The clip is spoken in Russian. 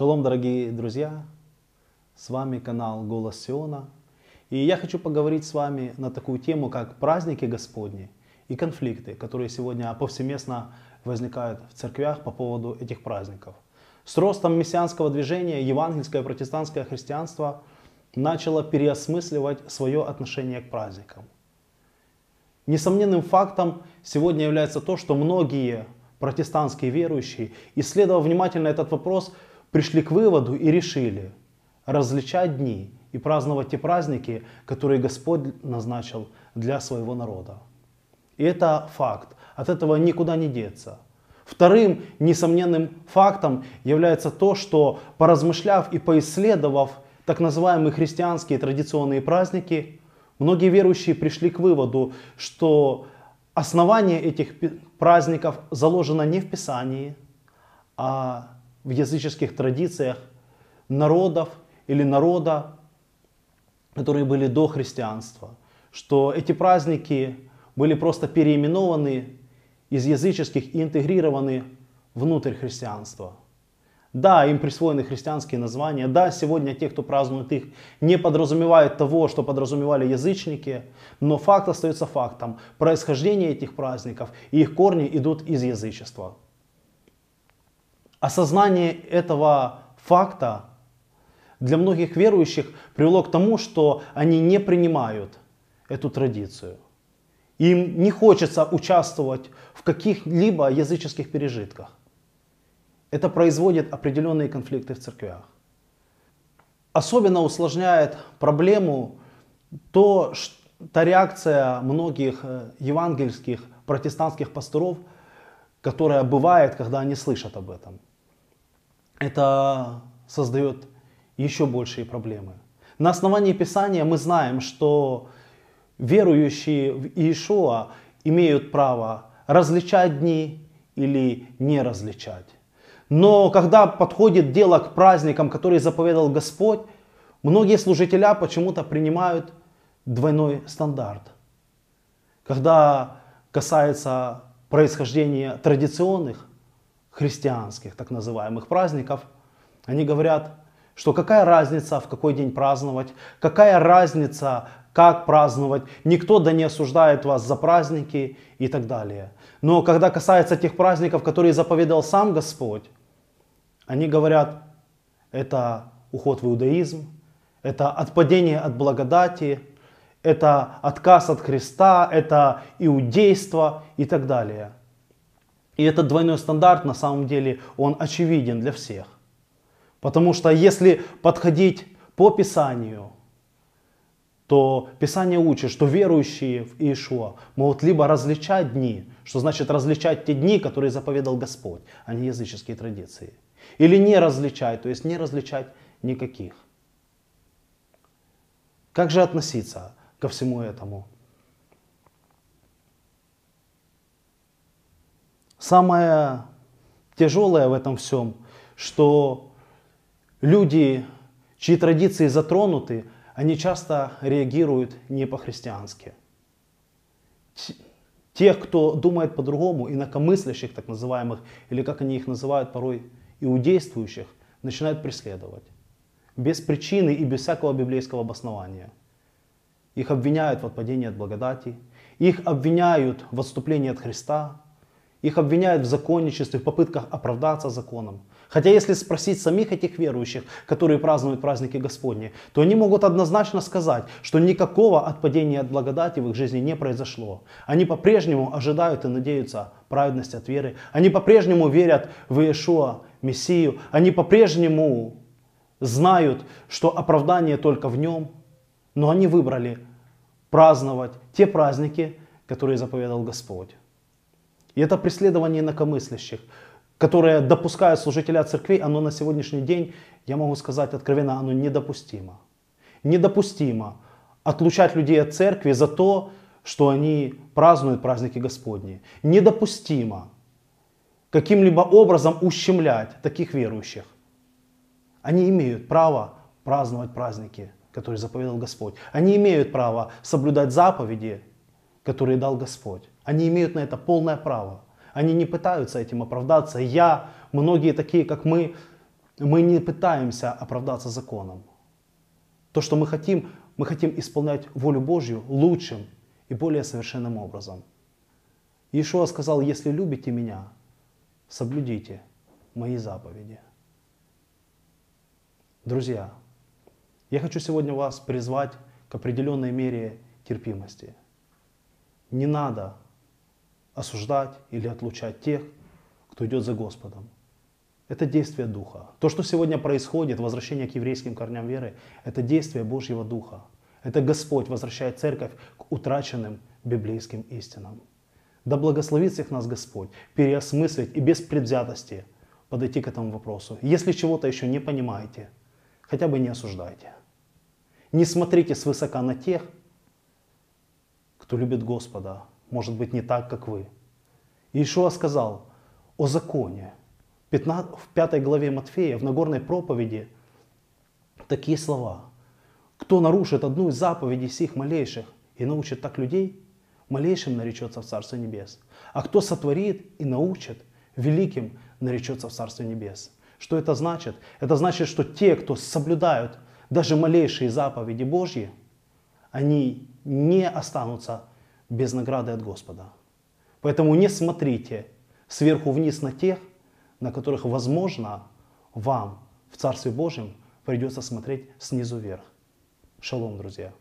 Шалом, дорогие друзья! С вами канал Голос Сиона. И я хочу поговорить с вами на такую тему, как праздники Господни и конфликты, которые сегодня повсеместно возникают в церквях по поводу этих праздников. С ростом мессианского движения евангельское протестантское христианство начало переосмысливать свое отношение к праздникам. Несомненным фактом сегодня является то, что многие протестантские верующие, исследовав внимательно этот вопрос, пришли к выводу и решили различать дни и праздновать те праздники, которые Господь назначил для своего народа. И это факт. От этого никуда не деться. Вторым несомненным фактом является то, что поразмышляв и поисследовав так называемые христианские традиционные праздники, многие верующие пришли к выводу, что основание этих праздников заложено не в Писании, а в языческих традициях народов или народа, которые были до христианства. Что эти праздники были просто переименованы из языческих и интегрированы внутрь христианства. Да, им присвоены христианские названия. Да, сегодня те, кто празднует их, не подразумевают того, что подразумевали язычники. Но факт остается фактом. Происхождение этих праздников и их корни идут из язычества. Осознание этого факта для многих верующих привело к тому, что они не принимают эту традицию. Им не хочется участвовать в каких-либо языческих пережитках. Это производит определенные конфликты в церквях. Особенно усложняет проблему то, та реакция многих э, евангельских протестантских пасторов, которая бывает, когда они слышат об этом. Это создает еще большие проблемы. На основании Писания мы знаем, что верующие в Иешуа имеют право различать дни или не различать. Но когда подходит дело к праздникам, которые заповедал Господь, многие служителя почему-то принимают двойной стандарт. Когда касается происхождения традиционных христианских так называемых праздников, они говорят, что какая разница, в какой день праздновать, какая разница, как праздновать, никто да не осуждает вас за праздники и так далее. Но когда касается тех праздников, которые заповедал сам Господь, они говорят, это уход в иудаизм, это отпадение от благодати, это отказ от Христа, это иудейство и так далее. И этот двойной стандарт на самом деле, он очевиден для всех. Потому что если подходить по Писанию, то Писание учит, что верующие в Иешуа могут либо различать дни, что значит различать те дни, которые заповедал Господь, а не языческие традиции – или не различать, то есть не различать никаких. Как же относиться ко всему этому? Самое тяжелое в этом всем, что люди, чьи традиции затронуты, они часто реагируют не по-христиански. Тех, кто думает по-другому, инакомыслящих так называемых, или как они их называют порой, иудействующих начинают преследовать. Без причины и без всякого библейского обоснования. Их обвиняют в отпадении от благодати, их обвиняют в отступлении от Христа, их обвиняют в законничестве, в попытках оправдаться законом. Хотя если спросить самих этих верующих, которые празднуют праздники Господни, то они могут однозначно сказать, что никакого отпадения от благодати в их жизни не произошло. Они по-прежнему ожидают и надеются праведности от веры. Они по-прежнему верят в Иешуа, Мессию. Они по-прежнему знают, что оправдание только в нем. Но они выбрали праздновать те праздники, которые заповедал Господь. И это преследование инакомыслящих, которое допускают служителя церквей, оно на сегодняшний день, я могу сказать откровенно, оно недопустимо. Недопустимо отлучать людей от церкви за то, что они празднуют праздники Господни. Недопустимо каким-либо образом ущемлять таких верующих. Они имеют право праздновать праздники, которые заповедал Господь. Они имеют право соблюдать заповеди, которые дал Господь. Они имеют на это полное право. Они не пытаются этим оправдаться. Я, многие такие, как мы, Мы не пытаемся оправдаться законом. То, что мы хотим, мы хотим исполнять волю Божью лучшим и более совершенным образом. Иешуа сказал, если любите меня, соблюдите мои заповеди. Друзья, я хочу сегодня вас призвать к определенной мере терпимости. Не надо осуждать или отлучать тех, кто идет за Господом. Это действие Духа. То, что сегодня происходит, возвращение к еврейским корням веры, это действие Божьего Духа. Это Господь возвращает церковь к утраченным библейским истинам. Да благословит всех нас Господь переосмыслить и без предвзятости подойти к этому вопросу. Если чего-то еще не понимаете, хотя бы не осуждайте. Не смотрите свысока на тех, кто любит Господа, может быть не так, как вы. Иешуа сказал о законе, 15, в пятой главе Матфея, в Нагорной проповеди, такие слова. Кто нарушит одну из заповедей сих малейших и научит так людей, малейшим наречется в Царство Небес. А кто сотворит и научит, великим наречется в Царство Небес. Что это значит? Это значит, что те, кто соблюдают даже малейшие заповеди Божьи, они не останутся без награды от Господа. Поэтому не смотрите сверху вниз на тех, на которых, возможно, вам в Царстве Божьем придется смотреть снизу вверх. Шалом, друзья!